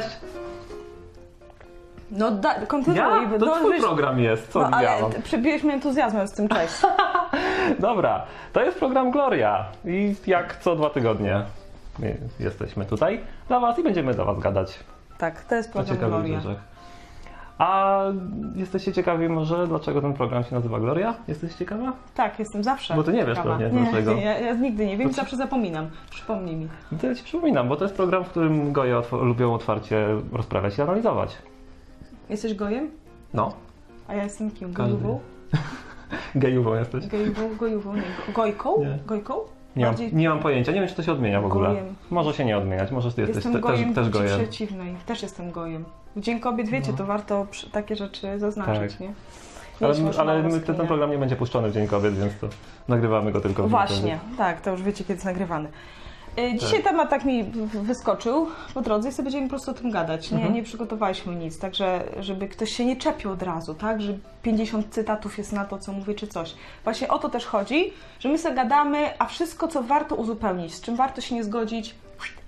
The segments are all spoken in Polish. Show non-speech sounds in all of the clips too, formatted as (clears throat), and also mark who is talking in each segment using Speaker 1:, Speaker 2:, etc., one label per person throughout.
Speaker 1: Cześć!
Speaker 2: No da, kontynuuj.
Speaker 1: Ja? To
Speaker 2: no,
Speaker 1: twój program jest, co
Speaker 2: No, ale przybiłeś mnie entuzjazmem z tym cześć. (laughs)
Speaker 1: Dobra, to jest program Gloria i jak co dwa tygodnie my jesteśmy tutaj dla Was i będziemy do Was gadać
Speaker 2: tak, to jest program Gloria.
Speaker 1: rzeczach. A jesteście ciekawi może dlaczego ten program się nazywa Gloria? Jesteś ciekawa?
Speaker 2: Tak, jestem zawsze.
Speaker 1: Bo ty nie wiesz
Speaker 2: ciekawa.
Speaker 1: pewnie,
Speaker 2: nie,
Speaker 1: dlaczego.
Speaker 2: Nie, ja, ja nigdy nie wiem,
Speaker 1: To ci-
Speaker 2: zawsze zapominam. Przypomnij mi.
Speaker 1: To ja Ci przypominam, bo to jest program, w którym goje otw- lubią otwarcie rozprawiać i analizować.
Speaker 2: Jesteś gojem?
Speaker 1: No,
Speaker 2: A ja jestem kim?
Speaker 1: Każdy.
Speaker 2: Gojową? (laughs)
Speaker 1: gejową jesteś.
Speaker 2: Gojową, gojową, nie. Gojką?
Speaker 1: Nie.
Speaker 2: Gojką?
Speaker 1: Nie mam,
Speaker 2: Bardziej-
Speaker 1: nie mam pojęcia, nie wiem czy to się odmienia w ogóle.
Speaker 2: Gojem.
Speaker 1: Może się nie odmieniać, może ty jesteś te,
Speaker 2: gojem
Speaker 1: też, też gojem.
Speaker 2: przeciwnej. Też jestem gojem. W Dzień Kobiet, wiecie,
Speaker 1: No.
Speaker 2: to warto przy, takie rzeczy zaznaczyć,
Speaker 1: Tak.
Speaker 2: nie?
Speaker 1: Ale, ale my, ten, ten program nie będzie puszczony w Dzień Kobiet, więc to nagrywamy go tylko w
Speaker 2: Właśnie, tak, to już wiecie, kiedy jest nagrywany. Y, Dzisiaj temat tak mi wyskoczył po drodze i sobie będziemy po prostu o tym gadać. Nie,
Speaker 1: Mhm.
Speaker 2: nie przygotowaliśmy nic, także żeby ktoś się nie czepił od razu, tak, że 50 cytatów jest na to, co mówię, czy coś. Właśnie o to też chodzi, że my sobie gadamy, a wszystko, co warto uzupełnić, z czym warto się nie zgodzić,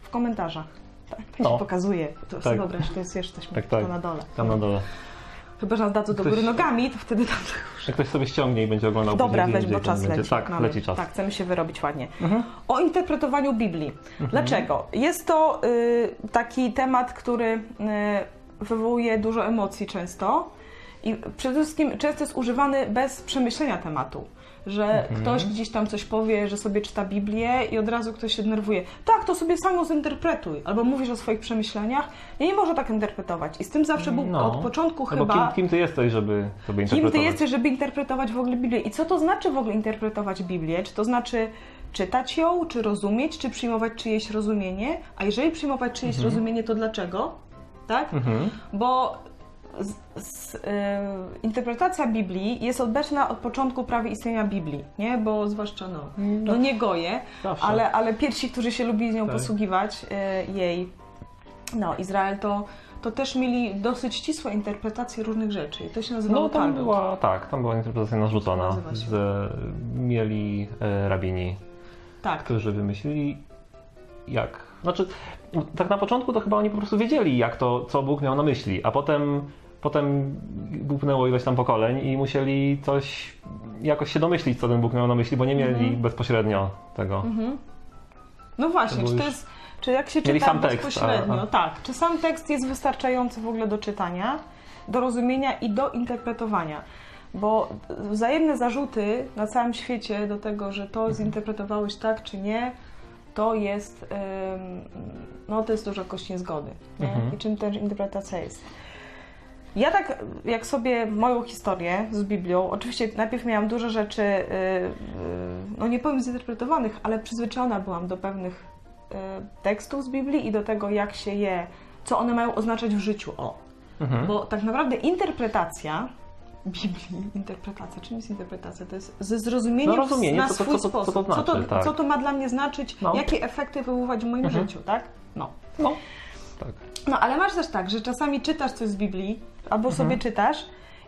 Speaker 2: w komentarzach. Tak, tak
Speaker 1: No.
Speaker 2: pokazuje. To
Speaker 1: Tak.
Speaker 2: sobie wyobraź, to jest jeszcze coś
Speaker 1: Tak, tak.
Speaker 2: na dole.
Speaker 1: Tam na dole.
Speaker 2: Chyba, że nas dadzą do góry nogami, to wtedy tam...
Speaker 1: Jak ktoś sobie ściągnie i będzie oglądał
Speaker 2: Dobra, weź, bo czas
Speaker 1: będzie-
Speaker 2: leci.
Speaker 1: Tak,
Speaker 2: Mamy-
Speaker 1: leci czas.
Speaker 2: Tak, chcemy się wyrobić ładnie.
Speaker 1: Mhm.
Speaker 2: O interpretowaniu Biblii. Dlaczego? Jest to y, taki temat, który y, wywołuje dużo emocji często i przede wszystkim często jest używany bez przemyślenia tematu. Że
Speaker 1: Mhm.
Speaker 2: ktoś gdzieś tam coś powie, że sobie czyta Biblię i od razu ktoś się denerwuje. Tak, to sobie samo zinterpretuj. Albo mówisz o swoich przemyśleniach. Ja nie może tak interpretować. I z tym zawsze był
Speaker 1: No.
Speaker 2: od początku
Speaker 1: bo
Speaker 2: chyba...
Speaker 1: kim, kim ty jesteś, żeby sobie
Speaker 2: Kim
Speaker 1: interpretować?
Speaker 2: ty jesteś, żeby interpretować w ogóle Biblię? I co to znaczy w ogóle interpretować Biblię? Czy to znaczy czytać ją, czy rozumieć, czy przyjmować czyjeś rozumienie? A jeżeli przyjmować czyjeś rozumienie, to dlaczego? Tak?
Speaker 1: Mhm.
Speaker 2: Bo z, z, y, interpretacja Biblii jest odbeczna od początku prawie istnienia Biblii, nie? Bo zwłaszcza, no, no nie goje,
Speaker 1: Zawsze.
Speaker 2: ale, ale pierwsi, którzy się lubili z nią
Speaker 1: Tak.
Speaker 2: posługiwać, y, jej, no, Izrael, to, to też mieli dosyć ścisłe interpretacje różnych rzeczy. I to się nazywało
Speaker 1: No tam
Speaker 2: Talmud.
Speaker 1: była, tak, tam była interpretacja narzucona. Z, mieli e, rabini,
Speaker 2: Tak.
Speaker 1: którzy wymyślili jak. Znaczy, tak na początku to chyba oni po prostu wiedzieli, jak to, co Bóg miał na myśli, a potem, potem upłynęło ileś tam pokoleń i musieli coś, jakoś się domyślić, co ten Bóg miał na myśli, bo nie mieli
Speaker 2: Mhm.
Speaker 1: bezpośrednio tego.
Speaker 2: No właśnie,
Speaker 1: To
Speaker 2: czy to jest. Czy jak się czyta
Speaker 1: sam tekst,
Speaker 2: bezpośrednio,
Speaker 1: a- a-
Speaker 2: tak, czy sam tekst jest wystarczający w ogóle do czytania, do rozumienia i do interpretowania? Bo wzajemne zarzuty na całym świecie do tego, że to zinterpretowałeś tak czy nie, to jest, no to jest dużo kość niezgody. Nie?
Speaker 1: Mhm.
Speaker 2: I czym też interpretacja jest. Ja tak, jak sobie moją historię z Biblią, oczywiście najpierw miałam dużo rzeczy, y, y, no nie powiem zinterpretowanych, ale przyzwyczajona byłam do pewnych y, tekstów z Biblii i do tego, jak się je, co one mają oznaczać w życiu. O,
Speaker 1: Mhm.
Speaker 2: bo tak naprawdę interpretacja Biblii, interpretacja, czym jest interpretacja? To jest ze zrozumieniem
Speaker 1: No, rozumienie,
Speaker 2: na
Speaker 1: co to-
Speaker 2: swój
Speaker 1: co to- co to
Speaker 2: sposób.
Speaker 1: znaczy,
Speaker 2: co, to,
Speaker 1: tak.
Speaker 2: co to ma dla mnie znaczyć,
Speaker 1: No.
Speaker 2: jakie efekty wywoływać w moim
Speaker 1: Mhm.
Speaker 2: życiu, tak? No.
Speaker 1: No, tak.
Speaker 2: No, ale masz też tak, że czasami czytasz coś z Biblii, albo
Speaker 1: Mhm.
Speaker 2: sobie czytasz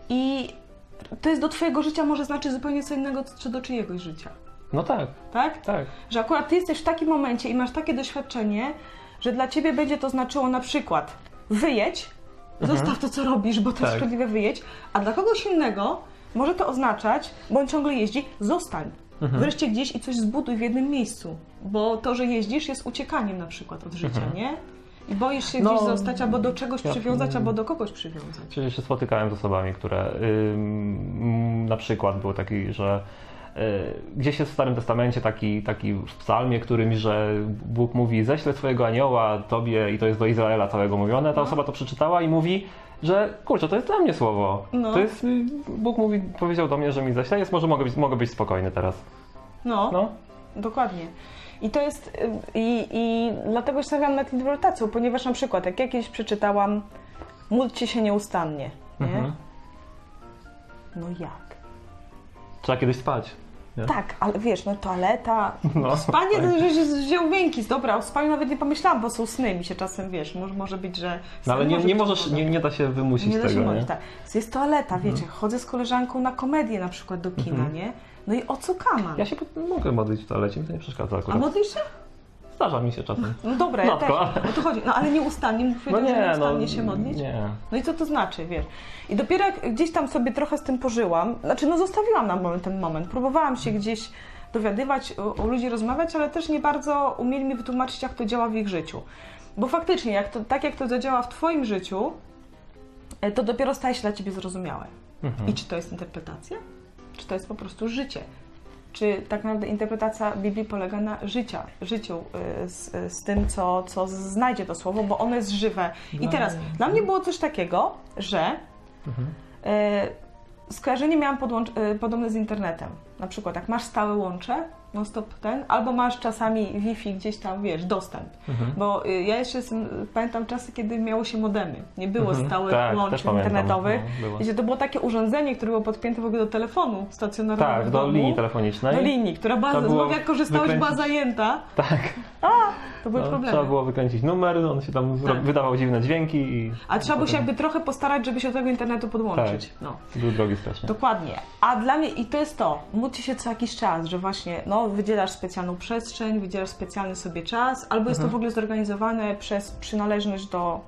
Speaker 2: i to jest do twojego życia może znaczyć zupełnie co innego, czy do czyjegoś życia,
Speaker 1: No tak,
Speaker 2: tak?
Speaker 1: tak.
Speaker 2: Że akurat ty jesteś w takim momencie i masz takie doświadczenie, że dla ciebie będzie to znaczyło na przykład wyjedź, zostaw to, co robisz, bo to jest
Speaker 1: Mhm. Tak.
Speaker 2: szkodliwe wyjedź, a dla kogoś innego może to oznaczać, bo on ciągle jeździ, zostań.
Speaker 1: Mhm.
Speaker 2: Wreszcie gdzieś i coś zbuduj w jednym miejscu, bo to, że jeździsz jest uciekaniem na przykład od życia, nie? Boisz się.
Speaker 1: No,
Speaker 2: gdzieś zostać albo do czegoś
Speaker 1: ja-
Speaker 2: przywiązać, albo do kogoś przywiązać.
Speaker 1: Przecież się spotykałem z osobami, które ym, na przykład był taki, że y, gdzieś jest w Starym Testamencie taki, taki w psalmie którymś, że Bóg mówi ześlę swojego anioła tobie i to jest do Izraela całego mówione. Ta
Speaker 2: No.
Speaker 1: osoba to przeczytała i mówi, że kurczę, to jest dla mnie słowo.
Speaker 2: No.
Speaker 1: To jest, y, Bóg mówi, powiedział do mnie, że mi ześle, jest może mogę być, mogę być spokojny teraz.
Speaker 2: No,
Speaker 1: No,
Speaker 2: dokładnie. I to jest, i, i dlatego stawiam nad interpretacją, ponieważ na przykład jak ja kiedyś przeczytałam módlcie się nieustannie, nie?
Speaker 1: Mhm.
Speaker 2: No jak?
Speaker 1: trzeba kiedyś spać. Nie?
Speaker 2: Tak, ale wiesz, no toaleta,
Speaker 1: No,
Speaker 2: spanie
Speaker 1: tak.
Speaker 2: to że się wziął więki, dobra, o spaniu nawet nie pomyślałam, bo są sny mi się czasem, wiesz, może, może być, że...
Speaker 1: No ale nie, nie możesz, nie, nie da się wymusić
Speaker 2: Nie da się
Speaker 1: tego,
Speaker 2: mówić, tak. Jest toaleta, wiecie, chodzę z koleżanką na komedię na przykład do kina,
Speaker 1: Mhm.
Speaker 2: nie? No i o co kaman?
Speaker 1: Ja się mogę modlić w toalecie, mi to nie przeszkadza
Speaker 2: A
Speaker 1: akurat.
Speaker 2: modlisz się?
Speaker 1: zdarza mi się czasem.
Speaker 2: No dobra, ja też.
Speaker 1: Rzadko,
Speaker 2: O to chodzi. No ale nieustannie, mógł
Speaker 1: No
Speaker 2: że
Speaker 1: nie, no
Speaker 2: nieustannie się modlić?
Speaker 1: nie.
Speaker 2: No i co to znaczy, wiesz? I dopiero jak gdzieś tam sobie trochę z tym pożyłam, znaczy no zostawiłam na moment ten moment, próbowałam się gdzieś dowiadywać, o, o ludzi rozmawiać, ale też nie bardzo umieli mi wytłumaczyć, jak to działa w ich życiu. Bo faktycznie, jak to, tak jak to zadziała w Twoim życiu, e, to dopiero staje się dla Ciebie zrozumiałe.
Speaker 1: Mhm.
Speaker 2: I czy to jest interpretacja? Czy to jest po prostu życie? Czy tak naprawdę interpretacja Biblii polega na życia, życiu y, z, z tym, co, co znajdzie to słowo, bo ono jest żywe. I
Speaker 1: Dla
Speaker 2: teraz,
Speaker 1: mnie-
Speaker 2: dla mnie było coś takiego, że
Speaker 1: Mhm.
Speaker 2: y, skojarzenie miałam podłącz- y, podobne z internetem. Na przykład, jak masz stałe łącze, non stop ten, albo masz czasami Wi-Fi gdzieś tam, wiesz, dostęp.
Speaker 1: Mhm.
Speaker 2: Bo y, ja jeszcze jestem, pamiętam czasy, kiedy miało się modemy. Nie było
Speaker 1: Mhm.
Speaker 2: stałych
Speaker 1: Tak,
Speaker 2: łączy internetowych.
Speaker 1: No.
Speaker 2: Wiecie, to było takie urządzenie, które było podpięte w ogóle do telefonu stacjonarnego
Speaker 1: Tak, do
Speaker 2: domu.
Speaker 1: linii telefonicznej.
Speaker 2: Do linii, która była,
Speaker 1: było
Speaker 2: jak korzystałeś, była
Speaker 1: wykręcić-
Speaker 2: zajęta.
Speaker 1: Tak.
Speaker 2: To były
Speaker 1: No,
Speaker 2: problemy.
Speaker 1: trzeba było wykręcić numer, on się tam
Speaker 2: Tak.
Speaker 1: wydawał dziwne dźwięki i
Speaker 2: A trzeba było się
Speaker 1: potem
Speaker 2: jakby trochę postarać, żeby się do tego internetu podłączyć.
Speaker 1: Tak.
Speaker 2: No.
Speaker 1: był drogi strasznie.
Speaker 2: Dokładnie. A dla mnie, i to jest to, módl się co jakiś czas, że właśnie no, wydzielasz specjalną przestrzeń, wydzielasz specjalny sobie czas, albo jest to
Speaker 1: Mhm.
Speaker 2: w ogóle zorganizowane przez przynależność do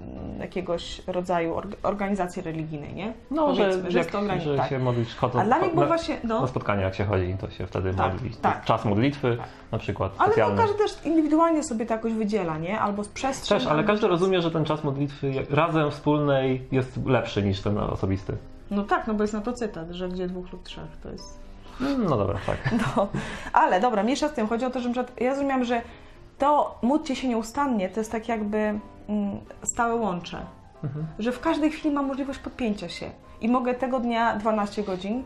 Speaker 2: mm, jakiegoś rodzaju org- organizacji religijnej, nie?
Speaker 1: No, że,
Speaker 2: Powiedzmy, że
Speaker 1: jak,
Speaker 2: jest to ograniczone.
Speaker 1: że
Speaker 2: Tak.
Speaker 1: się modlisz chodząc
Speaker 2: A dla mnie było
Speaker 1: na,
Speaker 2: właśnie, no,
Speaker 1: na spotkania jak się chodzi, to się wtedy
Speaker 2: Tak,
Speaker 1: modlić. To
Speaker 2: tak.
Speaker 1: czas modlitwy,
Speaker 2: Tak.
Speaker 1: na przykład
Speaker 2: ale no,
Speaker 1: specjalny.
Speaker 2: każdy też indywidualnie sobie to jakoś wydziela, nie? Albo z przestrzeń.
Speaker 1: Też, ale każdy
Speaker 2: czas.
Speaker 1: rozumie, że ten czas modlitwy razem wspólnej jest lepszy niż ten osobisty.
Speaker 2: No tak, no bo jest na to cytat, że gdzie dwóch lub trzech, to jest...
Speaker 1: No dobra, tak. (laughs)
Speaker 2: No, ale dobra, mniejsza z tym. Chodzi o to, że ja zrozumiałam, że to módlcie się nieustannie, to jest tak jakby mm, stałe łącze.
Speaker 1: Mhm.
Speaker 2: Że w każdej chwili mam możliwość podpięcia się i mogę tego dnia 12 godzin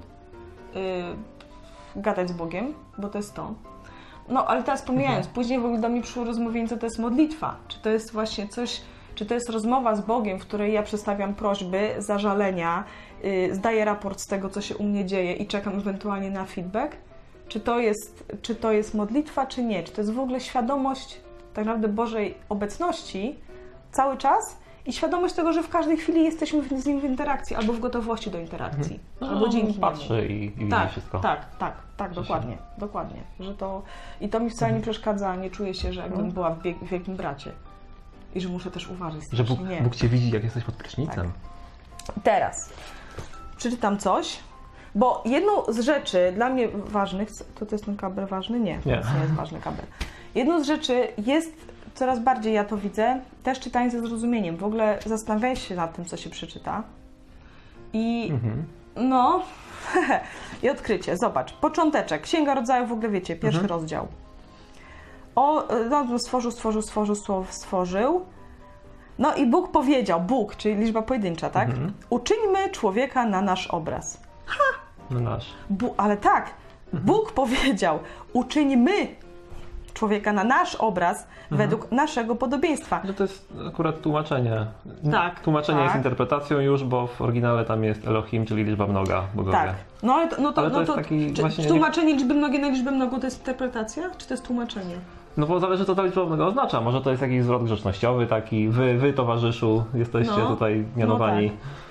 Speaker 2: yy, gadać z Bogiem, bo to jest to. No, ale teraz pomijając, później w ogóle do mnie przyszło rozmówienie, co to jest modlitwa. Czy to jest właśnie coś, czy to jest rozmowa z Bogiem, w której ja przedstawiam prośby, zażalenia, yy, zdaję raport z tego, co się u mnie dzieje i czekam ewentualnie na feedback? Czy to jest, czy to jest modlitwa, czy nie? Czy to jest w ogóle świadomość tak naprawdę Bożej obecności cały czas i świadomość tego, że w każdej chwili jesteśmy w- z Nim w interakcji albo w gotowości do interakcji, albo
Speaker 1: No,
Speaker 2: dzięki Niemu.
Speaker 1: patrzy i, i widzi
Speaker 2: Tak,
Speaker 1: wszystko.
Speaker 2: tak, tak, tak, dokładnie, dokładnie. Że to, I to mi wcale nie przeszkadza, nie czuję się, że jakbym
Speaker 1: No.
Speaker 2: była w, bieg, w wielkim bracie. I że muszę też uważać.
Speaker 1: Że Bóg,
Speaker 2: nie.
Speaker 1: Bóg cię widzi, jak jesteś pod prysznicem.
Speaker 2: Teraz przeczytam coś, bo jedną z rzeczy dla mnie ważnych, to, to jest ten kabel ważny? Nie, to
Speaker 1: Nie.
Speaker 2: nie jest ważny kabel. Jedną z rzeczy jest, coraz bardziej ja to widzę, też czytanie ze zrozumieniem. W ogóle zastanawiać się nad tym, co się przeczyta. I
Speaker 1: Mhm.
Speaker 2: no, (laughs) i odkrycie. Zobacz, począteczek. Księga Rodzaju w ogóle wiecie, pierwszy
Speaker 1: Mhm.
Speaker 2: rozdział. O, no, stworzył, stworzył, stworzył, stworzył, stworzył. No i Bóg powiedział, Bóg, czyli liczba pojedyncza, tak?
Speaker 1: Mhm.
Speaker 2: Uczyńmy człowieka na nasz obraz.
Speaker 1: No nasz.
Speaker 2: Bu, ale tak,
Speaker 1: Mhm.
Speaker 2: Bóg powiedział, uczyńmy człowieka na nasz obraz
Speaker 1: Mhm.
Speaker 2: według naszego podobieństwa.
Speaker 1: Że to jest akurat tłumaczenie.
Speaker 2: Tak,
Speaker 1: Tłumaczenie
Speaker 2: tak.
Speaker 1: jest interpretacją już, bo w oryginale tam jest Elohim, czyli liczba mnoga, bogowie.
Speaker 2: Tak. No ale to, no to,
Speaker 1: Ale to
Speaker 2: no to czy tłumaczenie liczby mnogiej na liczbę mnogą to jest interpretacja, czy to jest tłumaczenie?
Speaker 1: No bo zależy, co ta liczba mnoga oznacza. Może to jest jakiś zwrot grzecznościowy, taki wy, wy towarzyszu, jesteście
Speaker 2: No,
Speaker 1: tutaj mianowani.
Speaker 2: no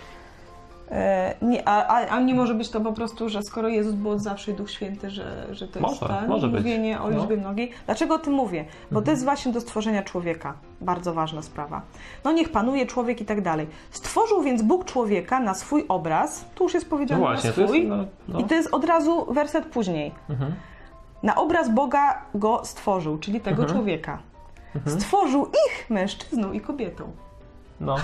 Speaker 2: E, nie, a, a, nie może być to po prostu, że skoro Jezus był od zawsze i Duch Święty, że, że to jest
Speaker 1: Może,
Speaker 2: ten,
Speaker 1: może być.
Speaker 2: mówienie o
Speaker 1: No.
Speaker 2: liczbie mnogiej. Dlaczego o tym mówię? Bo to jest właśnie do stworzenia człowieka. Bardzo ważna sprawa. No niech panuje człowiek i tak dalej. Stworzył więc Bóg człowieka na swój obraz. Tu już jest
Speaker 1: No
Speaker 2: powiedziane
Speaker 1: właśnie,
Speaker 2: na
Speaker 1: to
Speaker 2: swój.
Speaker 1: jest. No, no.
Speaker 2: I to jest od razu werset później.
Speaker 1: Mhm.
Speaker 2: Na obraz Boga go stworzył, czyli tego
Speaker 1: Mhm.
Speaker 2: człowieka.
Speaker 1: Mhm.
Speaker 2: Stworzył ich mężczyzną i kobietą.
Speaker 1: no.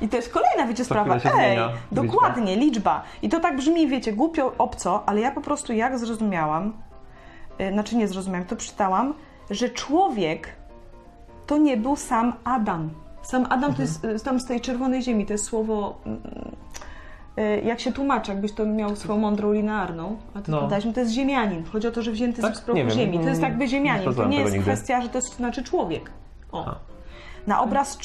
Speaker 2: I to jest kolejna, wiecie, sprawa. Ej,
Speaker 1: liczba.
Speaker 2: dokładnie, liczba. I to tak brzmi, wiecie, głupio, obco, ale ja po prostu jak zrozumiałam, yy, znaczy nie zrozumiałam, to czytałam, że człowiek to nie był sam Adam. Sam Adam
Speaker 1: Mhm.
Speaker 2: to jest y, tam z tej czerwonej ziemi, to jest słowo, mm, jak się tłumaczy, jakbyś to miał swoją mądrą linearną, a to
Speaker 1: No.
Speaker 2: no. to jest ziemianin. Chodzi o to, że wzięty
Speaker 1: Tak?
Speaker 2: z
Speaker 1: wiem,
Speaker 2: ziemi. To jest jakby ziemianin. To nie jest
Speaker 1: nigdy.
Speaker 2: kwestia, że to jest, znaczy człowiek. O.
Speaker 1: A.
Speaker 2: Na obraz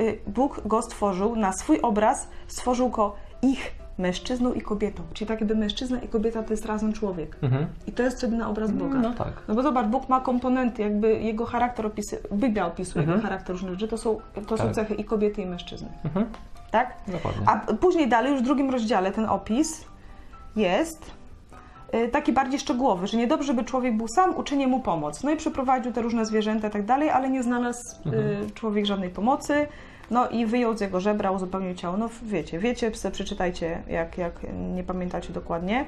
Speaker 2: y, Bóg go stworzył, na swój obraz stworzył go ich mężczyzną i kobietą. Czyli tak jakby mężczyzna i kobieta to jest razem człowiek.
Speaker 1: Mhm.
Speaker 2: I to jest wtedy na obraz Boga.
Speaker 1: No tak.
Speaker 2: No bo zobacz, Bóg ma komponenty, jakby jego charakter opisuje, Biblia opisuje
Speaker 1: Mhm.
Speaker 2: jego charakter różnych rzeczy, to są, to są
Speaker 1: Tak.
Speaker 2: cechy i kobiety i mężczyzny.
Speaker 1: Mhm.
Speaker 2: Tak?
Speaker 1: Dokładnie.
Speaker 2: A później dalej, już w drugim rozdziale ten opis jest, y, taki bardziej szczegółowy, że niedobrze, by człowiek był sam, uczynię mu pomoc. No i przyprowadził te różne zwierzęta i tak dalej, ale nie znalazł y, człowiek żadnej pomocy. No i wyjął z jego żebra, uzupełnił ciało. No wiecie, wiecie, sobie przeczytajcie, jak, jak nie pamiętacie dokładnie.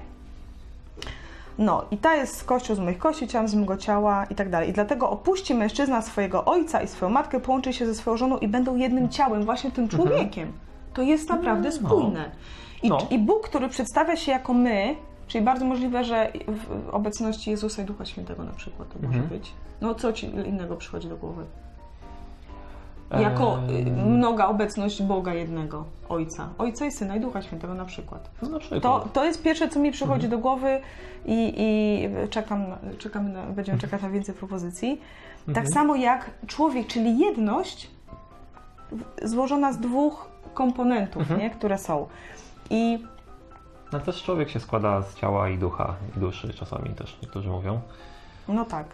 Speaker 2: No i ta jest kością z moich kości, ciałem z mego ciała i tak dalej. I dlatego opuści mężczyzna swojego ojca i swoją matkę, połączy się ze swoją żoną i będą jednym ciałem, właśnie tym człowiekiem. To jest naprawdę spójne. I,
Speaker 1: No.
Speaker 2: I Bóg, który przedstawia się jako my, czyli bardzo możliwe, że w obecności Jezusa i Ducha Świętego na przykład to może
Speaker 1: Mhm.
Speaker 2: być. No co ci innego przychodzi do głowy? Jako y,
Speaker 1: Eee,
Speaker 2: mnoga obecność Boga jednego, Ojca. Ojca i Syna i Ducha Świętego na przykład.
Speaker 1: no na przykład.
Speaker 2: To, to jest pierwsze, co mi
Speaker 1: Mhm.
Speaker 2: przychodzi do głowy i, i czekam, czekamy na, będziemy czekać na więcej propozycji. Tak
Speaker 1: Mhm.
Speaker 2: samo jak człowiek, czyli jedność złożona z dwóch komponentów,
Speaker 1: Mhm.
Speaker 2: nie, które są. I
Speaker 1: No też człowiek się składa z ciała i ducha, i duszy czasami też niektórzy mówią.
Speaker 2: no tak.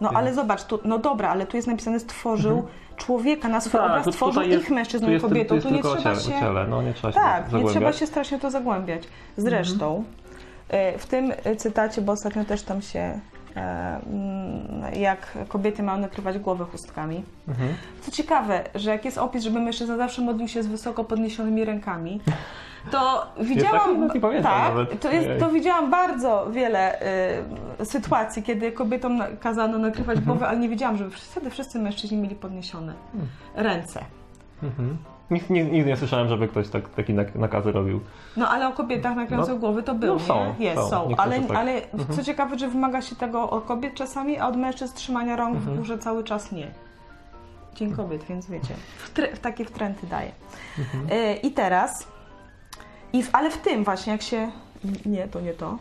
Speaker 2: No ale zobacz, tu, no dobra, ale tu jest napisane stworzył człowieka na swój
Speaker 1: Tak,
Speaker 2: obraz, stworzył
Speaker 1: jest-
Speaker 2: ich mężczyzną i kobietą.
Speaker 1: Tu, jest
Speaker 2: tu nie trzeba
Speaker 1: ciele,
Speaker 2: się...
Speaker 1: ciele, no nie trzeba się
Speaker 2: Tak, nie
Speaker 1: zagłębiać.
Speaker 2: trzeba się strasznie to zagłębiać. Zresztą e, w tym cytacie, bo ostatnio też tam się jak kobiety mają nakrywać głowę chustkami.
Speaker 1: Mhm.
Speaker 2: Co ciekawe, że jak jest opis, żeby mężczyzna zawsze modlił się z wysoko podniesionymi rękami, to (laughs) widziałam. tak,
Speaker 1: nawet.
Speaker 2: To, jest, to widziałam bardzo wiele y, sytuacji, kiedy kobietom kazano nakrywać głowę, ale nie wiedziałam, żeby wtedy wszyscy mężczyźni mieli podniesione ręce.
Speaker 1: Mhm. Nigdy, nigdy, nigdy nie słyszałem, żeby ktoś tak, taki nak- nakazy robił.
Speaker 2: No ale o kobietach nakręcą
Speaker 1: No,
Speaker 2: głowy to było,
Speaker 1: no są,
Speaker 2: nie? Jest,
Speaker 1: są.
Speaker 2: są. Ale,
Speaker 1: tak.
Speaker 2: ale co ciekawe, że wymaga się tego od kobiet czasami, a od mężczyzn trzymania rąk w górze cały czas nie. Dzień kobiet, więc wiecie, w w takie wtręty daje. Y, I teraz, i w, ale w tym właśnie, jak się... Nie, to nie to.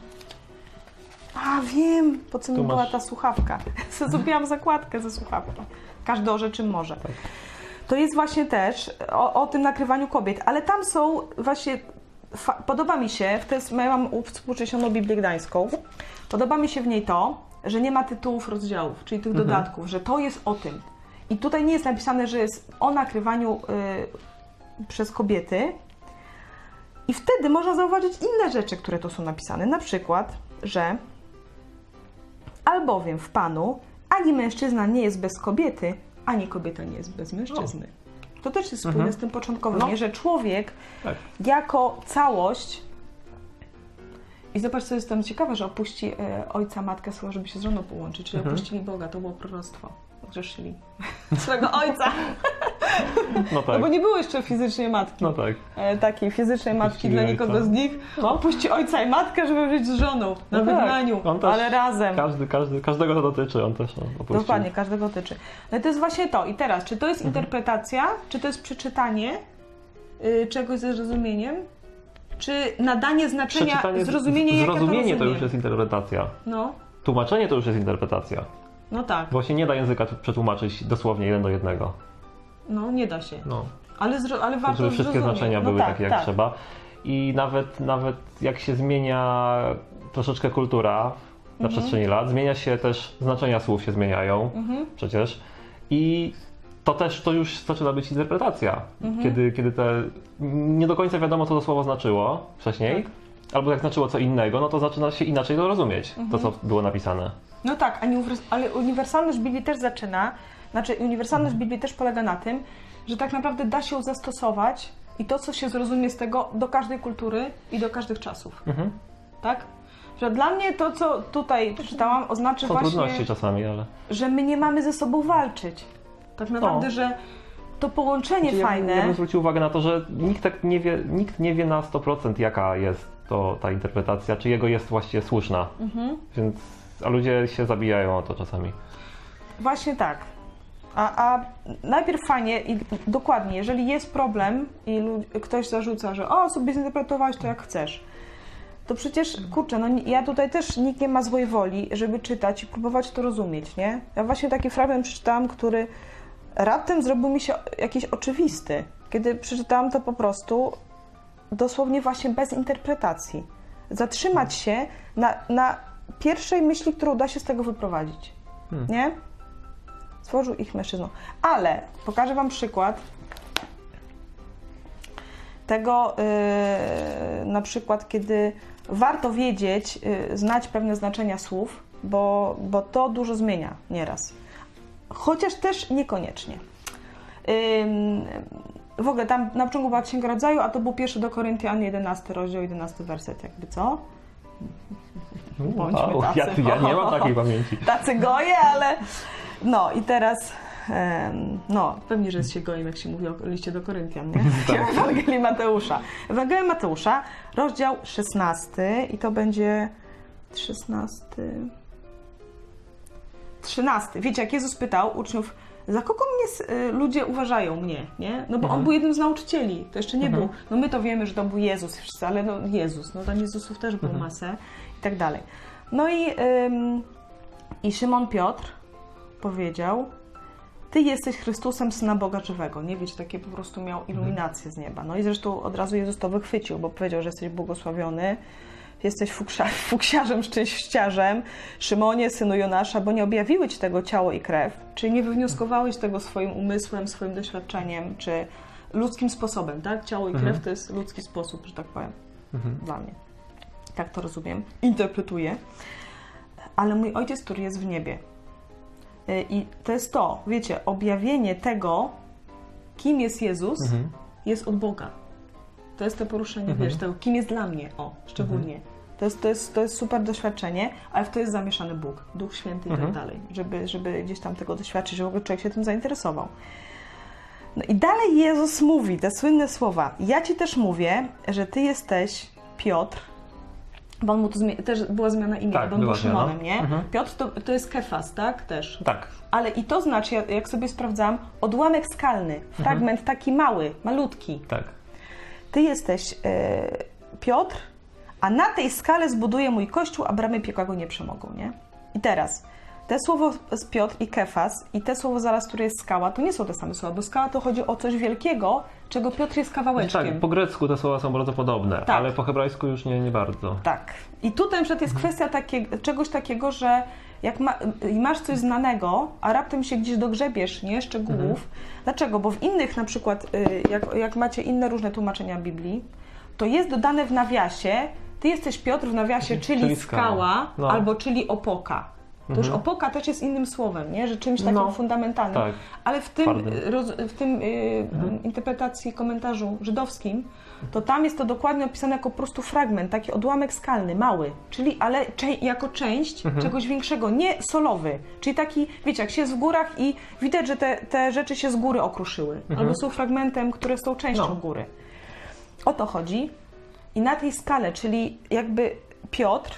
Speaker 2: A, wiem, po co mi
Speaker 1: Tu
Speaker 2: była
Speaker 1: masz-
Speaker 2: ta słuchawka. (laughs) Zrobiłam zakładkę ze słuchawki. Każdy o rzeczy może.
Speaker 1: Tak.
Speaker 2: To jest właśnie też o, o tym nakrywaniu kobiet, ale tam są właśnie. Fa- podoba mi się, to jest, ja mam współcześnioną Biblię Gdańską, podoba mi się w niej to, że nie ma tytułów rozdziałów, czyli tych
Speaker 1: Mhm.
Speaker 2: dodatków, że to jest o tym. I tutaj nie jest napisane, że jest o nakrywaniu y, przez kobiety. I wtedy można zauważyć inne rzeczy, które tu są napisane. Na przykład, że albowiem w Panu ani mężczyzna nie jest bez kobiety, ani kobieta nie jest bez mężczyzny. To też jest spójne
Speaker 1: Mhm.
Speaker 2: z tym początkowym,
Speaker 1: No.
Speaker 2: nie? że człowiek
Speaker 1: Tak.
Speaker 2: jako całość i zobacz, co jest tam ciekawe, że opuści e, ojca, matkę swoją, żeby się z żoną połączyć, czyli
Speaker 1: Mhm.
Speaker 2: opuścili Boga, to było proroctwo. Grzeszyli (laughs) swego ojca, (laughs)
Speaker 1: No (laughs)
Speaker 2: no
Speaker 1: tak.
Speaker 2: bo nie było jeszcze fizycznie matki.
Speaker 1: No tak.
Speaker 2: E, takiej fizycznej matki
Speaker 1: Opuścili
Speaker 2: dla
Speaker 1: ojca.
Speaker 2: nikogo z nich.
Speaker 1: No.
Speaker 2: Opuści ojca i matkę, żeby być z żoną na
Speaker 1: No tak.
Speaker 2: wygnaniu,
Speaker 1: też-
Speaker 2: ale razem.
Speaker 1: Każdy, każdy, każdego to dotyczy, on też no, opuścił.
Speaker 2: Dokładnie, każdego tyczy. No to jest właśnie to. I teraz, czy to jest
Speaker 1: Mhm.
Speaker 2: interpretacja, czy to jest przeczytanie y, czegoś ze zrozumieniem, czy nadanie znaczenia, zrozumienie,
Speaker 1: zrozumienie
Speaker 2: ja to,
Speaker 1: to już jest interpretacja.
Speaker 2: No,
Speaker 1: Tłumaczenie to już jest interpretacja.
Speaker 2: no tak.
Speaker 1: Bo się nie da języka przetłumaczyć dosłownie jeden do jednego.
Speaker 2: No, nie da się.
Speaker 1: No.
Speaker 2: Ale, ale warto
Speaker 1: żeby wszystkie
Speaker 2: zrozumieć.
Speaker 1: znaczenia
Speaker 2: no
Speaker 1: były
Speaker 2: tak,
Speaker 1: takie jak
Speaker 2: tak.
Speaker 1: trzeba. I nawet, nawet jak się zmienia troszeczkę kultura na
Speaker 2: Mhm.
Speaker 1: przestrzeni lat, zmienia się też znaczenia słów się zmieniają
Speaker 2: Mhm.
Speaker 1: przecież. I to też to już zaczyna być interpretacja,
Speaker 2: Mhm.
Speaker 1: kiedy, kiedy te nie do końca wiadomo, co to słowo znaczyło wcześniej,
Speaker 2: Tak.
Speaker 1: albo jak znaczyło co innego, no to zaczyna się inaczej to rozumieć,
Speaker 2: Mhm.
Speaker 1: to co było napisane.
Speaker 2: No tak, ale uniwersalność Biblii też zaczyna, znaczy uniwersalność. Biblii też polega na tym, że tak naprawdę da się ją zastosować i to, co się zrozumie z tego, do każdej kultury i do każdych czasów,
Speaker 1: Mhm.
Speaker 2: tak? Że dla mnie to, co tutaj przeczytałam, oznacza
Speaker 1: Są
Speaker 2: właśnie,
Speaker 1: trudności czasami, ale...
Speaker 2: że my nie mamy ze sobą walczyć. Tak naprawdę,
Speaker 1: No.
Speaker 2: że to połączenie
Speaker 1: Znaczy, ja,
Speaker 2: fajne...
Speaker 1: Ja bym zwrócił uwagę na to, że nikt, tak nie wie, nikt nie wie na 100% jaka jest to ta interpretacja, czy jego jest właściwie słuszna.
Speaker 2: Mhm.
Speaker 1: Więc, a ludzie się zabijają o to czasami.
Speaker 2: Właśnie tak. A, a najpierw fajnie i dokładnie, jeżeli jest problem i ktoś zarzuca, że o, sobie zinterpretowałeś to jak chcesz, to przecież, kurczę, no ja tutaj też nikt nie ma złej woli, żeby czytać i próbować to rozumieć, nie? Ja właśnie taki fragment przeczytałam, który raptem zrobił mi się jakiś oczywisty. Kiedy przeczytałam to po prostu dosłownie właśnie bez interpretacji. Zatrzymać się na, na pierwszej myśli, którą da się z tego wyprowadzić.
Speaker 1: Hmm.
Speaker 2: Nie? Stworzył ich mężczyzną. Ale pokażę Wam przykład tego, yy, na przykład, kiedy warto wiedzieć, y, znać pewne znaczenia słów, bo, bo to dużo zmienia nieraz. Chociaż też niekoniecznie. Ym, w ogóle tam na początku była Księga Rodzaju, a to był pierwszy do Koryntian, 11 rozdział, 11 werset, jakby co? Bądźmy
Speaker 1: Wow,
Speaker 2: tacy.
Speaker 1: ja, ja nie mam takiej pamięci. (laughs)
Speaker 2: Tacy goje, ale no i teraz no, pewnie, że jest się gojem, jak się mówi o liście do Koryntian, nie? (laughs)
Speaker 1: Tak. (laughs)
Speaker 2: Ewangelii Mateusza. Ewangelia Mateusza, rozdział 16 i to będzie 16 13. Wiecie, jak Jezus pytał uczniów, za kogo mnie y, ludzie uważają mnie, nie? No bo on
Speaker 1: Mhm.
Speaker 2: był jednym z nauczycieli, to jeszcze nie
Speaker 1: Mhm.
Speaker 2: był. No my to wiemy, że to był Jezus wszyscy, ale no Jezus, no tam Jezusów też było
Speaker 1: Mhm.
Speaker 2: masę i tak dalej. No i, ym, i Szymon Piotr powiedział, ty jesteś Chrystusem, Syna Boga Żywego. Nie wiecie, takie po prostu miał iluminację z nieba. No i zresztą od razu Jezus to wychwycił, bo powiedział, że jesteś błogosławiony, jesteś (laughs) fuksiarzem, szczęściarzem, Szymonie, synu Jonasza, bo nie objawiły ci tego ciało i krew, czyli nie wywnioskowałeś tego swoim umysłem, swoim doświadczeniem, czy ludzkim sposobem, tak? Ciało i krew
Speaker 1: Mhm.
Speaker 2: to jest ludzki sposób, że tak powiem,
Speaker 1: Mhm.
Speaker 2: dla mnie. Tak to rozumiem, interpretuję. Ale mój ojciec, który jest w niebie. Y, I to jest to, wiecie, objawienie tego, kim jest Jezus,
Speaker 1: Mhm.
Speaker 2: jest od Boga. To jest to poruszenie,
Speaker 1: Mhm.
Speaker 2: wiesz, tego, kim jest dla mnie, o, szczególnie. To, jest, to, jest, to jest super doświadczenie, ale w to jest zamieszany Bóg, Duch Święty i
Speaker 1: Mhm.
Speaker 2: tak dalej, żeby, żeby gdzieś tam tego doświadczyć, żeby człowiek się tym zainteresował. No i dalej Jezus mówi te słynne słowa. Ja ci też mówię, że ty jesteś Piotr, bo on mu tu też była zmiana imienia,
Speaker 1: Tak,
Speaker 2: bo on był. Szymonem, nie?
Speaker 1: Mhm.
Speaker 2: Piotr to, to jest Kefas, tak? Też.
Speaker 1: Tak.
Speaker 2: Ale i to znaczy, ja- jak sobie sprawdzałam, odłamek skalny, fragment taki mały, malutki.
Speaker 1: Tak.
Speaker 2: Ty jesteś e, Piotr, a na tej skale zbuduję mój kościół, a bramy piekła go nie przemogą, nie? I teraz, te słowo z Piotr i Kefas i te słowo zaraz, które jest skała, to nie są te same słowa, bo skała to chodzi o coś wielkiego, czego Piotr jest kawałeczkiem.
Speaker 1: Tak, po grecku te słowa są bardzo podobne,
Speaker 2: Tak.
Speaker 1: ale po hebrajsku już nie, nie bardzo.
Speaker 2: Tak. I tutaj na przykład jest kwestia takie, czegoś takiego, że jak ma, masz coś znanego, a raptem się gdzieś dogrzebiesz, nie, szczegółów.
Speaker 1: Mhm.
Speaker 2: Dlaczego? Bo w innych na przykład, y, jak, jak macie inne różne tłumaczenia Biblii, to jest dodane w nawiasie, ty jesteś Piotr w nawiasie, czyli,
Speaker 1: Czyli skała.
Speaker 2: skała,
Speaker 1: No.
Speaker 2: albo czyli opoka. To już
Speaker 1: Mhm.
Speaker 2: opoka też jest innym słowem, nie? że czymś takim
Speaker 1: No.
Speaker 2: fundamentalnym.
Speaker 1: Tak.
Speaker 2: Ale w tym, roz, w tym y, interpretacji, komentarzu żydowskim, to tam jest to dokładnie opisane jako po prostu fragment, taki odłamek skalny, mały, czyli ale jako część czegoś większego, nie solowy. Czyli taki, wiecie, jak się jest w górach i widać, że te, te rzeczy się z góry okruszyły, albo są fragmentem, które są częścią
Speaker 1: No.
Speaker 2: góry. O to chodzi. I na tej skale, czyli jakby Piotr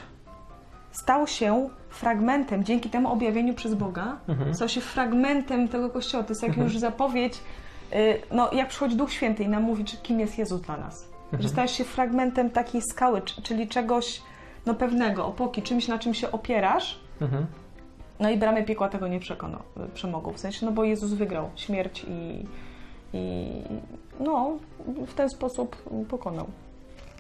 Speaker 2: stał się fragmentem, dzięki temu objawieniu przez Boga, stał się fragmentem tego Kościoła. To jest jak już zapowiedź, y, no jak przychodzi Duch Święty i nam mówi, kim jest Jezus dla nas. Że stajesz się fragmentem takiej skały, czyli czegoś no, pewnego, opoki, czymś, na czym się opierasz,
Speaker 1: Mhm.
Speaker 2: no i bramy piekła tego nie przekoną, przemogą. W sensie, no bo Jezus wygrał śmierć i, i no, w ten sposób pokonał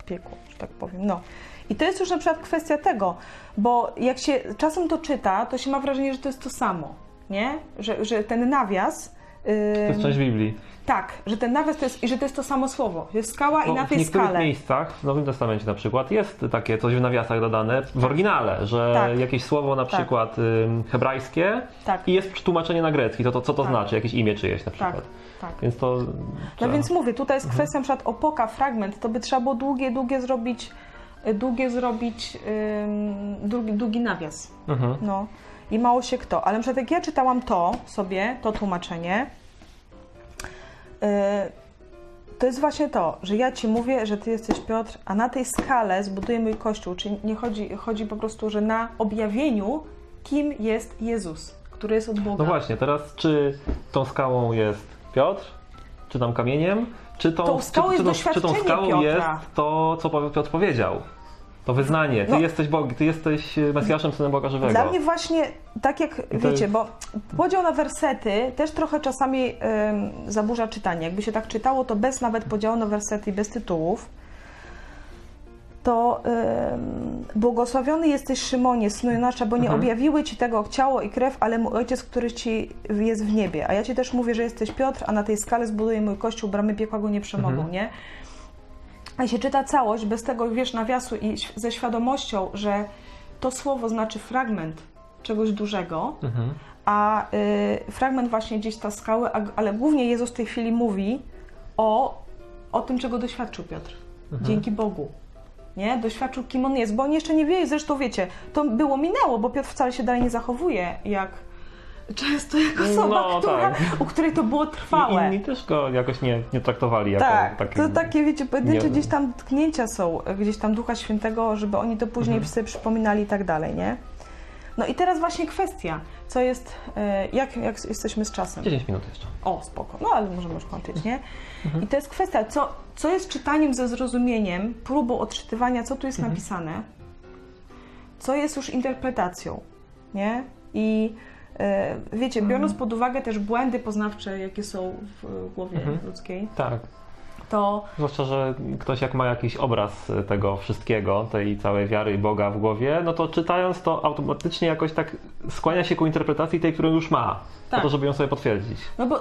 Speaker 2: piekło, że tak powiem. No. I to jest już na przykład kwestia tego, bo jak się czasem to czyta, to się ma wrażenie, że to jest to samo, nie? Że, że ten nawias...
Speaker 1: To jest część Biblii.
Speaker 2: tak, że ten nawias to jest, i że to jest to samo słowo. Jest skała i
Speaker 1: Bo
Speaker 2: na
Speaker 1: w
Speaker 2: tej
Speaker 1: niektórych
Speaker 2: skale.
Speaker 1: miejscach, w Nowym Testamencie na przykład, jest takie coś w nawiasach dodane w oryginale, że
Speaker 2: Tak.
Speaker 1: jakieś słowo na
Speaker 2: Tak.
Speaker 1: przykład ym, hebrajskie
Speaker 2: Tak.
Speaker 1: i jest przetłumaczenie na grecki, to, to co to
Speaker 2: Tak.
Speaker 1: znaczy, jakieś imię czyjeś na przykład.
Speaker 2: tak.
Speaker 1: Więc to...
Speaker 2: No
Speaker 1: trzeba-
Speaker 2: więc mówię, tutaj jest
Speaker 1: Mhm.
Speaker 2: kwestia na przykład opoka, fragment, to by trzeba było długie, długie zrobić, długie zrobić, długi, długi nawias.
Speaker 1: Mhm.
Speaker 2: No i mało się kto. Ale na przykład jak ja czytałam to sobie, to tłumaczenie, yy, to jest właśnie to, że ja ci mówię, że ty jesteś Piotr, a na tej skale zbuduję mój kościół. Czyli nie chodzi, chodzi po prostu, że na objawieniu, kim jest Jezus, który jest od Boga.
Speaker 1: No właśnie, teraz czy tą skałą jest Piotr, czy tam kamieniem, czy tą,
Speaker 2: Tą skałą
Speaker 1: czy,
Speaker 2: jest
Speaker 1: czy, czy tą skałą
Speaker 2: Piotra.
Speaker 1: jest to, co Piotr powiedział. To wyznanie. Ty
Speaker 2: No.
Speaker 1: jesteś Bog, ty jesteś Mesjaszem, Synem Boga Żywego.
Speaker 2: Dla mnie właśnie, tak jak wiecie,
Speaker 1: jest-
Speaker 2: bo podział na wersety też trochę czasami ym, zaburza czytanie. Jakby się tak czytało, to bez nawet podziału na wersety i bez tytułów, to ym, błogosławiony jesteś Szymonie, synu Jonasza, bo nie
Speaker 1: Mhm.
Speaker 2: objawiły ci tego ciało i krew, ale mój ojciec, który ci jest w niebie. A ja ci też mówię, że jesteś Piotr, a na tej skale zbuduję mój kościół, bramy piekła go nie przemogą,
Speaker 1: Mhm.
Speaker 2: nie? A się czyta całość bez tego, wiesz, nawiasu i ze świadomością, że to słowo znaczy fragment czegoś dużego,
Speaker 1: Mhm.
Speaker 2: a y, fragment właśnie gdzieś ta skały, a, ale głównie Jezus w tej chwili mówi o, o tym, czego doświadczył Piotr. Dzięki Bogu. Nie? Doświadczył, kim on jest, bo on jeszcze nie wie, zresztą wiecie, to było minęło, bo Piotr wcale się dalej nie zachowuje, jak często jak osoba,
Speaker 1: No,
Speaker 2: która,
Speaker 1: tak.
Speaker 2: u której to było trwałe.
Speaker 1: I inni też go jakoś nie, nie traktowali jako
Speaker 2: Tak,
Speaker 1: taki...
Speaker 2: to takie, wiecie, pojedyncze
Speaker 1: nie-
Speaker 2: gdzieś tam tknięcia są, gdzieś tam Ducha Świętego, żeby oni to później
Speaker 1: Mhm.
Speaker 2: sobie przypominali i tak dalej, nie? No i teraz właśnie kwestia, co jest, e, jak, jak jesteśmy z czasem?
Speaker 1: 10 minut jeszcze.
Speaker 2: O, spoko, no ale możemy już kończyć, nie?
Speaker 1: Mhm.
Speaker 2: I to jest kwestia, co, co jest czytaniem ze zrozumieniem, próbą odczytywania, co tu jest
Speaker 1: Mhm.
Speaker 2: napisane, co jest już interpretacją, nie? I wiecie, biorąc
Speaker 1: Mhm.
Speaker 2: pod uwagę też błędy poznawcze, jakie są w głowie
Speaker 1: Mhm.
Speaker 2: ludzkiej,
Speaker 1: Tak.
Speaker 2: to
Speaker 1: Zwłaszcza, że ktoś jak ma jakiś obraz tego wszystkiego, tej całej wiary i Boga w głowie, no to czytając to automatycznie jakoś tak skłania się ku interpretacji tej, którą już ma.
Speaker 2: Tak.
Speaker 1: Po to, żeby ją sobie potwierdzić.
Speaker 2: No bo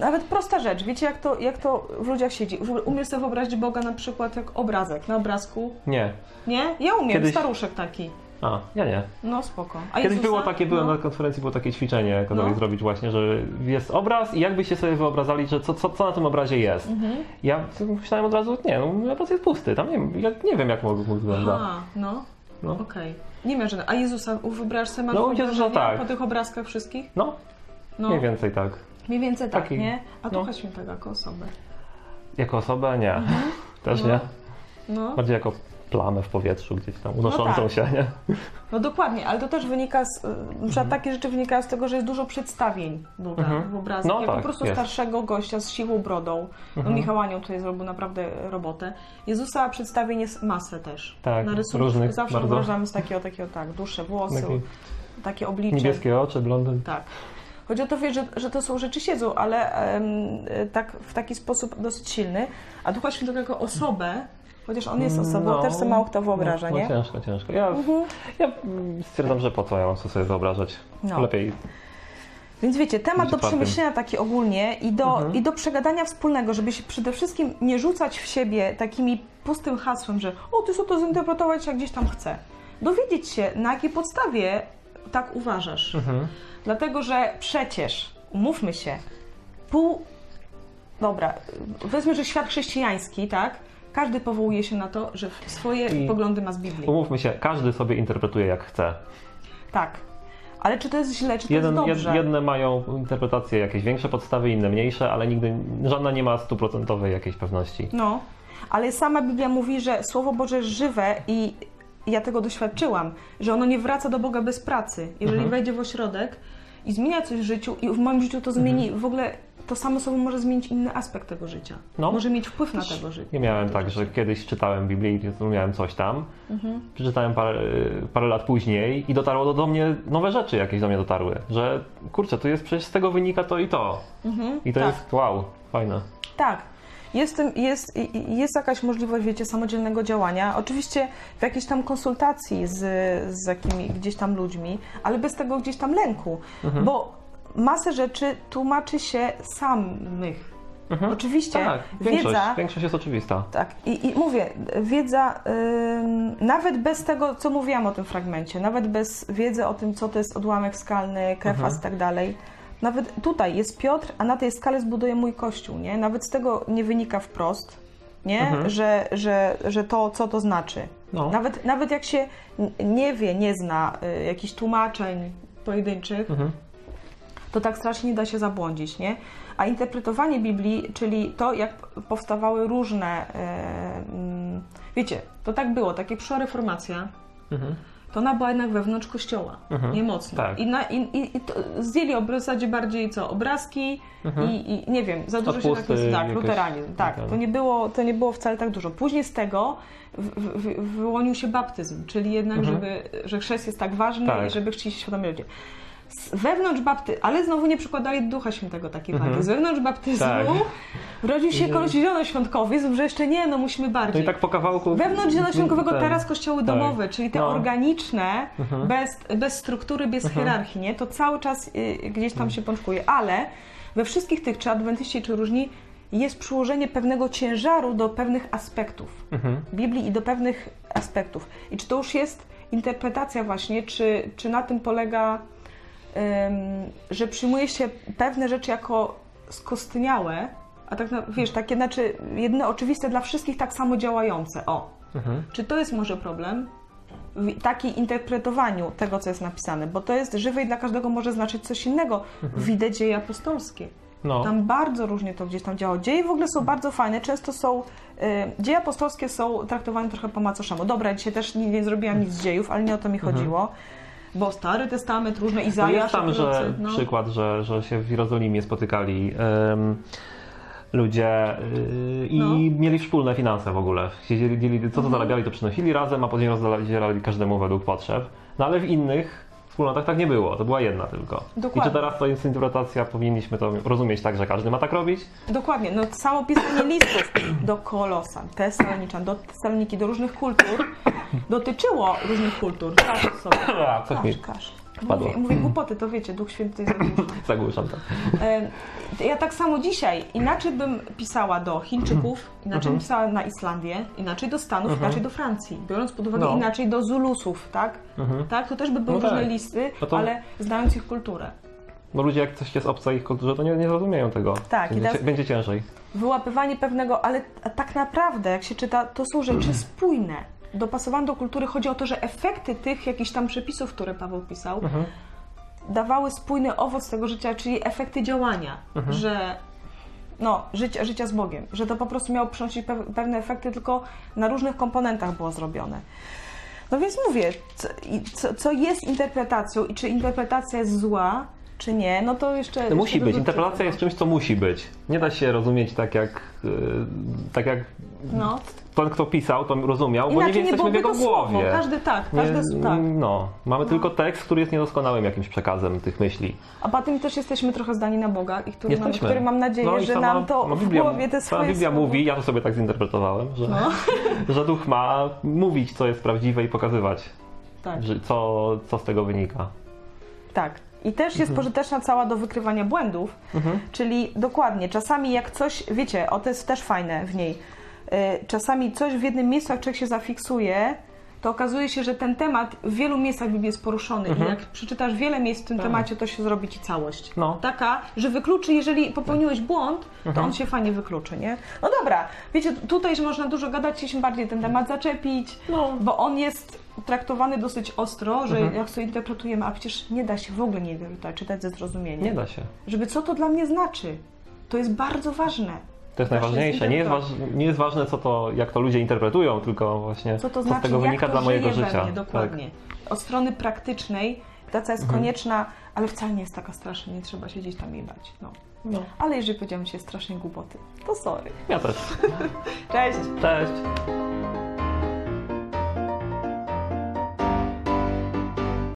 Speaker 2: nawet prosta rzecz, wiecie jak to, jak to w ludziach siedzi? Umiesz sobie wyobrazić Boga na przykład jak obrazek, na obrazku?
Speaker 1: Nie.
Speaker 2: Nie? Ja umiem,
Speaker 1: Kiedyś-
Speaker 2: staruszek taki.
Speaker 1: A, ja nie.
Speaker 2: No spoko. A
Speaker 1: Kiedyś
Speaker 2: Jezusa?
Speaker 1: było takie, byłem
Speaker 2: no.
Speaker 1: na konferencji, było takie ćwiczenie, kazali
Speaker 2: No.
Speaker 1: zrobić właśnie, że jest obraz i jakbyście sobie wyobrazali, że co, co, co na tym obrazie jest.
Speaker 2: Mhm.
Speaker 1: Ja myślałem od razu, nie, no obraz jest pusty, tam nie wiem, ja nie wiem jak mógł wygląda.
Speaker 2: A, no,
Speaker 1: No.
Speaker 2: okej. Nie wiem, że... A Jezusa wyobrażasz sobie
Speaker 1: No,
Speaker 2: no,
Speaker 1: Jezusa tak.
Speaker 2: po tych obrazkach wszystkich?
Speaker 1: No,
Speaker 2: No,
Speaker 1: mniej więcej tak.
Speaker 2: mniej więcej tak,
Speaker 1: Taki-
Speaker 2: nie? A
Speaker 1: no.
Speaker 2: Ducha Świętego jako osobę.
Speaker 1: Jako osobę nie. (laughs) Też
Speaker 2: No.
Speaker 1: nie.
Speaker 2: No.
Speaker 1: Bardziej jako plamę w powietrzu gdzieś tam unoszącą
Speaker 2: tak.
Speaker 1: się, nie?
Speaker 2: no dokładnie, ale to też wynika z... y, Na przykład takie rzeczy wynikają z tego, że jest dużo przedstawień Boga
Speaker 1: Mhm.
Speaker 2: w obrazach.
Speaker 1: No tak,
Speaker 2: po prostu
Speaker 1: jest.
Speaker 2: starszego gościa z siwą brodą. No
Speaker 1: Mhm.
Speaker 2: Michał Anioł tutaj zrobił naprawdę robotę. Jezusa przedstawień jest masę też.
Speaker 1: Tak,
Speaker 2: Na rysunku
Speaker 1: różnych
Speaker 2: zawsze
Speaker 1: bardzo.
Speaker 2: wyobrażamy z takiego, takiego tak, dłuższe włosy,
Speaker 1: Taki
Speaker 2: takie oblicze.
Speaker 1: Niebieskie oczy, blondyn.
Speaker 2: Tak. Chodzi o to, wiesz, że, że to są rzeczy siedzą, ale em, e, tak, w taki sposób dosyć silny. A Ducha Świętego jako osobę, chociaż on jest osobą, też sobie mało kto wyobraża,
Speaker 1: no,
Speaker 2: nie?
Speaker 1: No ciężko, ciężko. Ja, ja mm, stwierdzam, że po co ja mam sobie wyobrażać.
Speaker 2: No.
Speaker 1: Lepiej
Speaker 2: Więc wiecie, temat do przemyślenia taki ogólnie i do,
Speaker 1: Mhm.
Speaker 2: i do przegadania wspólnego, żeby się przede wszystkim nie rzucać w siebie takimi pustym hasłem, że o, ty sobie to zinterpretować jak gdzieś tam chcę. Dowiedzieć się, na jakiej podstawie tak uważasz.
Speaker 1: Mhm.
Speaker 2: Dlatego, że przecież, umówmy się, pół. Dobra, weźmy, że świat chrześcijański, tak? Każdy powołuje się na to, że swoje
Speaker 1: I-
Speaker 2: poglądy ma z Biblii.
Speaker 1: umówmy się, każdy sobie interpretuje jak chce.
Speaker 2: Tak. Ale czy to jest źle, czy to
Speaker 1: Jeden,
Speaker 2: jest dobrze?
Speaker 1: jedne mają interpretacje jakieś większe podstawy, inne mniejsze, ale nigdy żadna nie ma stuprocentowej jakiejś pewności.
Speaker 2: No, ale sama Biblia mówi, że Słowo Boże jest żywe i ja tego doświadczyłam, że ono nie wraca do Boga bez pracy. Jeżeli
Speaker 1: Mhm.
Speaker 2: wejdzie w ośrodek i zmienia coś w życiu i w moim życiu to zmieni, w ogóle to samo słowo może zmienić inny aspekt tego życia.
Speaker 1: No.
Speaker 2: Może mieć wpływ na tego życie.
Speaker 1: Nie miałem tak, że kiedyś czytałem Biblię i zrozumiałem coś tam.
Speaker 2: Mhm.
Speaker 1: Przeczytałem parę, parę lat później i dotarło do, do mnie nowe rzeczy jakieś do mnie dotarły. Że kurczę, to jest przecież z tego wynika to i to.
Speaker 2: Mhm,
Speaker 1: I to
Speaker 2: tak.
Speaker 1: jest wow, fajne.
Speaker 2: Tak. Jest, jest, jest jakaś możliwość, wiecie, samodzielnego działania. Oczywiście w jakiejś tam konsultacji z, z jakimi gdzieś tam ludźmi, ale bez tego gdzieś tam lęku.
Speaker 1: Mhm.
Speaker 2: Bo masę rzeczy tłumaczy się samych.
Speaker 1: Mhm.
Speaker 2: Oczywiście
Speaker 1: Tak, większość,
Speaker 2: wiedza.
Speaker 1: większość jest oczywista.
Speaker 2: Tak, i, i mówię, wiedza, ym, nawet bez tego, co mówiłam o tym fragmencie, nawet bez wiedzy o tym, co to jest odłamek skalny, kefas
Speaker 1: Mhm.
Speaker 2: i tak dalej, nawet tutaj jest Piotr, a na tej skale zbuduje mój kościół, nie? Nawet z tego nie wynika wprost, nie?
Speaker 1: Mhm.
Speaker 2: Że, że, że to, co to znaczy.
Speaker 1: No.
Speaker 2: Nawet, nawet jak się nie wie, nie zna y, jakichś tłumaczeń pojedynczych,
Speaker 1: Mhm.
Speaker 2: To tak strasznie nie da się zabłądzić, nie? A interpretowanie Biblii, czyli to, jak powstawały różne. e, mm, wiecie, to tak było, tak jak przyszła reformacja,
Speaker 1: Mhm.
Speaker 2: to ona była jednak wewnątrz kościoła,
Speaker 1: Mhm.
Speaker 2: nie mocno.
Speaker 1: Tak.
Speaker 2: I, na, i, i, to zdjęli w zasadzie bardziej co, obrazki
Speaker 1: Mhm.
Speaker 2: i, i nie wiem, za dużo się
Speaker 1: Odpusty,
Speaker 2: tak jest, tak,
Speaker 1: jakieś-
Speaker 2: luteranizm, tak, to nie, było, to nie było wcale tak dużo. Później z tego w, w, wyłonił się baptyzm, czyli jednak,
Speaker 1: Mhm.
Speaker 2: żeby, że chrzest jest tak ważny
Speaker 1: Tak.
Speaker 2: i żeby czcić się świadomi ludzie. Z wewnątrz bapty, ale znowu nie przykładali Ducha Świętego takiej
Speaker 1: Mhm.
Speaker 2: wagi. Z wewnątrz baptyzmu
Speaker 1: Tak.
Speaker 2: urodził się koleś zielonoświątkowiec, że jeszcze nie, no musimy
Speaker 1: No
Speaker 2: bardziej.
Speaker 1: i tak po kawałku.
Speaker 2: Wewnątrz zielonoświątkowego
Speaker 1: ten-
Speaker 2: teraz kościoły
Speaker 1: tak.
Speaker 2: domowe, czyli te
Speaker 1: No.
Speaker 2: organiczne,
Speaker 1: Mhm.
Speaker 2: bez, bez struktury, bez
Speaker 1: Mhm.
Speaker 2: hierarchii, nie? To cały czas y, gdzieś tam się pączkuje, ale we wszystkich tych, czy adwentyści, czy różni, jest przyłożenie pewnego ciężaru do pewnych aspektów
Speaker 1: Mhm.
Speaker 2: Biblii i do pewnych aspektów. I czy to już jest interpretacja właśnie, czy, czy na tym polega, że przyjmuje się pewne rzeczy jako skostniałe, a tak wiesz, takie znaczy jedne oczywiste dla wszystkich tak samo działające. O,
Speaker 1: Mhm.
Speaker 2: czy to jest może problem? W takiej interpretowaniu tego, co jest napisane, bo to jest żywe i dla każdego może znaczyć coś innego. Widzę dzieje apostolskie.
Speaker 1: No.
Speaker 2: Tam bardzo różnie to gdzieś tam działo. Dzieje w ogóle są bardzo fajne. Często są. Y, dzieje apostolskie są traktowane trochę po macoszemu. Dobra, dzisiaj też nie, nie zrobiłam nic z dziejów, ale nie o to mi chodziło. Bo Stary Testament, różne
Speaker 1: No
Speaker 2: Izajasz,
Speaker 1: jest tam, że
Speaker 2: no.
Speaker 1: przykład, że, że się w Jerozolimie spotykali em, ludzie y, i
Speaker 2: No.
Speaker 1: mieli wspólne finanse w ogóle. Się dzieli, dzieli, co to zarabiali, to przynosili razem, a później rozdzielali każdemu według potrzeb. No ale w innych wspólnotach tak nie było, to była jedna tylko.
Speaker 2: Dokładnie.
Speaker 1: I czy teraz to jest interpretacja, powinniśmy to rozumieć tak, że każdy ma tak robić?
Speaker 2: Dokładnie, no samo pisanie listów do Kolosan, Tesaloniczan, do Tesaloniki, do różnych kultur dotyczyło różnych kultur. Każ sobie.
Speaker 1: A, coś mi
Speaker 2: Każ, Mówię, mówię głupoty, to wiecie, Duch Święty jest (laughs) zagłuszony.
Speaker 1: zagłuszam.
Speaker 2: E, Ja tak samo dzisiaj, inaczej bym pisała do Chińczyków, inaczej bym pisała na Islandię, inaczej do Stanów, inaczej do Francji. Biorąc pod uwagę
Speaker 1: No.
Speaker 2: inaczej do Zulusów, tak?
Speaker 1: Mhm.
Speaker 2: Tak, to też by były
Speaker 1: No tak.
Speaker 2: różne listy,
Speaker 1: No to-
Speaker 2: ale znając ich kulturę.
Speaker 1: Bo ludzie jak coś jest obce ich kulturze, to nie, nie zrozumieją tego.
Speaker 2: Tak, i
Speaker 1: będzie,
Speaker 2: teraz-
Speaker 1: będzie ciężej.
Speaker 2: Wyłapywanie pewnego, ale tak naprawdę, jak się czyta, to są rzeczy (clears throat) spójne. Dopasowane do kultury. Chodzi o to, że efekty tych jakichś tam przepisów, które Paweł pisał,
Speaker 1: Mhm.
Speaker 2: dawały spójny owoc tego życia, czyli efekty działania,
Speaker 1: Mhm.
Speaker 2: że no, życia, życia z Bogiem, że to po prostu miało przynosić pe- pewne efekty, tylko na różnych komponentach było zrobione. No więc mówię, co, co jest interpretacją i czy interpretacja jest zła, czy nie, no to jeszcze...
Speaker 1: No musi być.
Speaker 2: tego.
Speaker 1: jest czymś, co musi być. Nie da się rozumieć tak jak, yy, tak jak
Speaker 2: No.
Speaker 1: ten, kto pisał, to rozumiał, bo nie
Speaker 2: Inaczej nie
Speaker 1: jesteśmy w jego
Speaker 2: to słowo.
Speaker 1: głowie.
Speaker 2: Każdy tak,
Speaker 1: Nie-
Speaker 2: każdy tak.
Speaker 1: No, mamy tylko tekst, który jest niedoskonałym jakimś przekazem tych myśli.
Speaker 2: A potem też jesteśmy trochę zdani na Boga i który, mam, który mam nadzieję,
Speaker 1: No
Speaker 2: że
Speaker 1: sama-
Speaker 2: nam to
Speaker 1: no,
Speaker 2: w
Speaker 1: Biblia,
Speaker 2: głowie te swoje
Speaker 1: Biblia
Speaker 2: słowo-
Speaker 1: mówi, ja to sobie tak zinterpretowałem, że,
Speaker 2: No, (laughs)
Speaker 1: że duch ma mówić, co jest prawdziwe i pokazywać,
Speaker 2: tak.
Speaker 1: że, co, co z tego wynika.
Speaker 2: Tak. I też jest pożyteczna cała do wykrywania błędów,
Speaker 1: Mhm.
Speaker 2: czyli dokładnie, czasami jak coś, wiecie, o to jest też fajne w niej, y, czasami coś w jednym miejscu, jak człowiek się zafiksuje, to okazuje się, że ten temat w wielu miejscach Biblii jest poruszony i jak przeczytasz wiele miejsc w tym
Speaker 1: Tak.
Speaker 2: temacie, to się zrobi ci całość.
Speaker 1: No.
Speaker 2: Taka, że wykluczy, jeżeli popełniłeś błąd, to
Speaker 1: Mhm.
Speaker 2: on się fajnie wykluczy, nie? No dobra, wiecie, tutaj że można dużo gadać, się bardziej ten temat zaczepić,
Speaker 1: No.
Speaker 2: bo on jest traktowany dosyć ostro, że
Speaker 1: Mhm.
Speaker 2: jak sobie interpretujemy, a przecież nie da się w ogóle nie interpretować, czytać ze zrozumieniem.
Speaker 1: Nie da się.
Speaker 2: Żeby co to dla mnie znaczy. To jest bardzo ważne.
Speaker 1: To jest najważniejsze. Nie jest, waż, nie jest ważne, co to, jak to ludzie interpretują, tylko właśnie
Speaker 2: Co to
Speaker 1: z
Speaker 2: znaczy,
Speaker 1: tego
Speaker 2: jak
Speaker 1: wynika dla mojego życia.
Speaker 2: Mnie, dokładnie. Od strony praktycznej praca jest
Speaker 1: Mhm.
Speaker 2: konieczna, ale wcale nie jest taka straszna, nie trzeba się gdzieś tam jej bać. No.
Speaker 1: No.
Speaker 2: Ale jeżeli powiedziałam Ci strasznie głupoty, to sorry.
Speaker 1: Ja też. (laughs)
Speaker 2: Cześć!
Speaker 1: Cześć.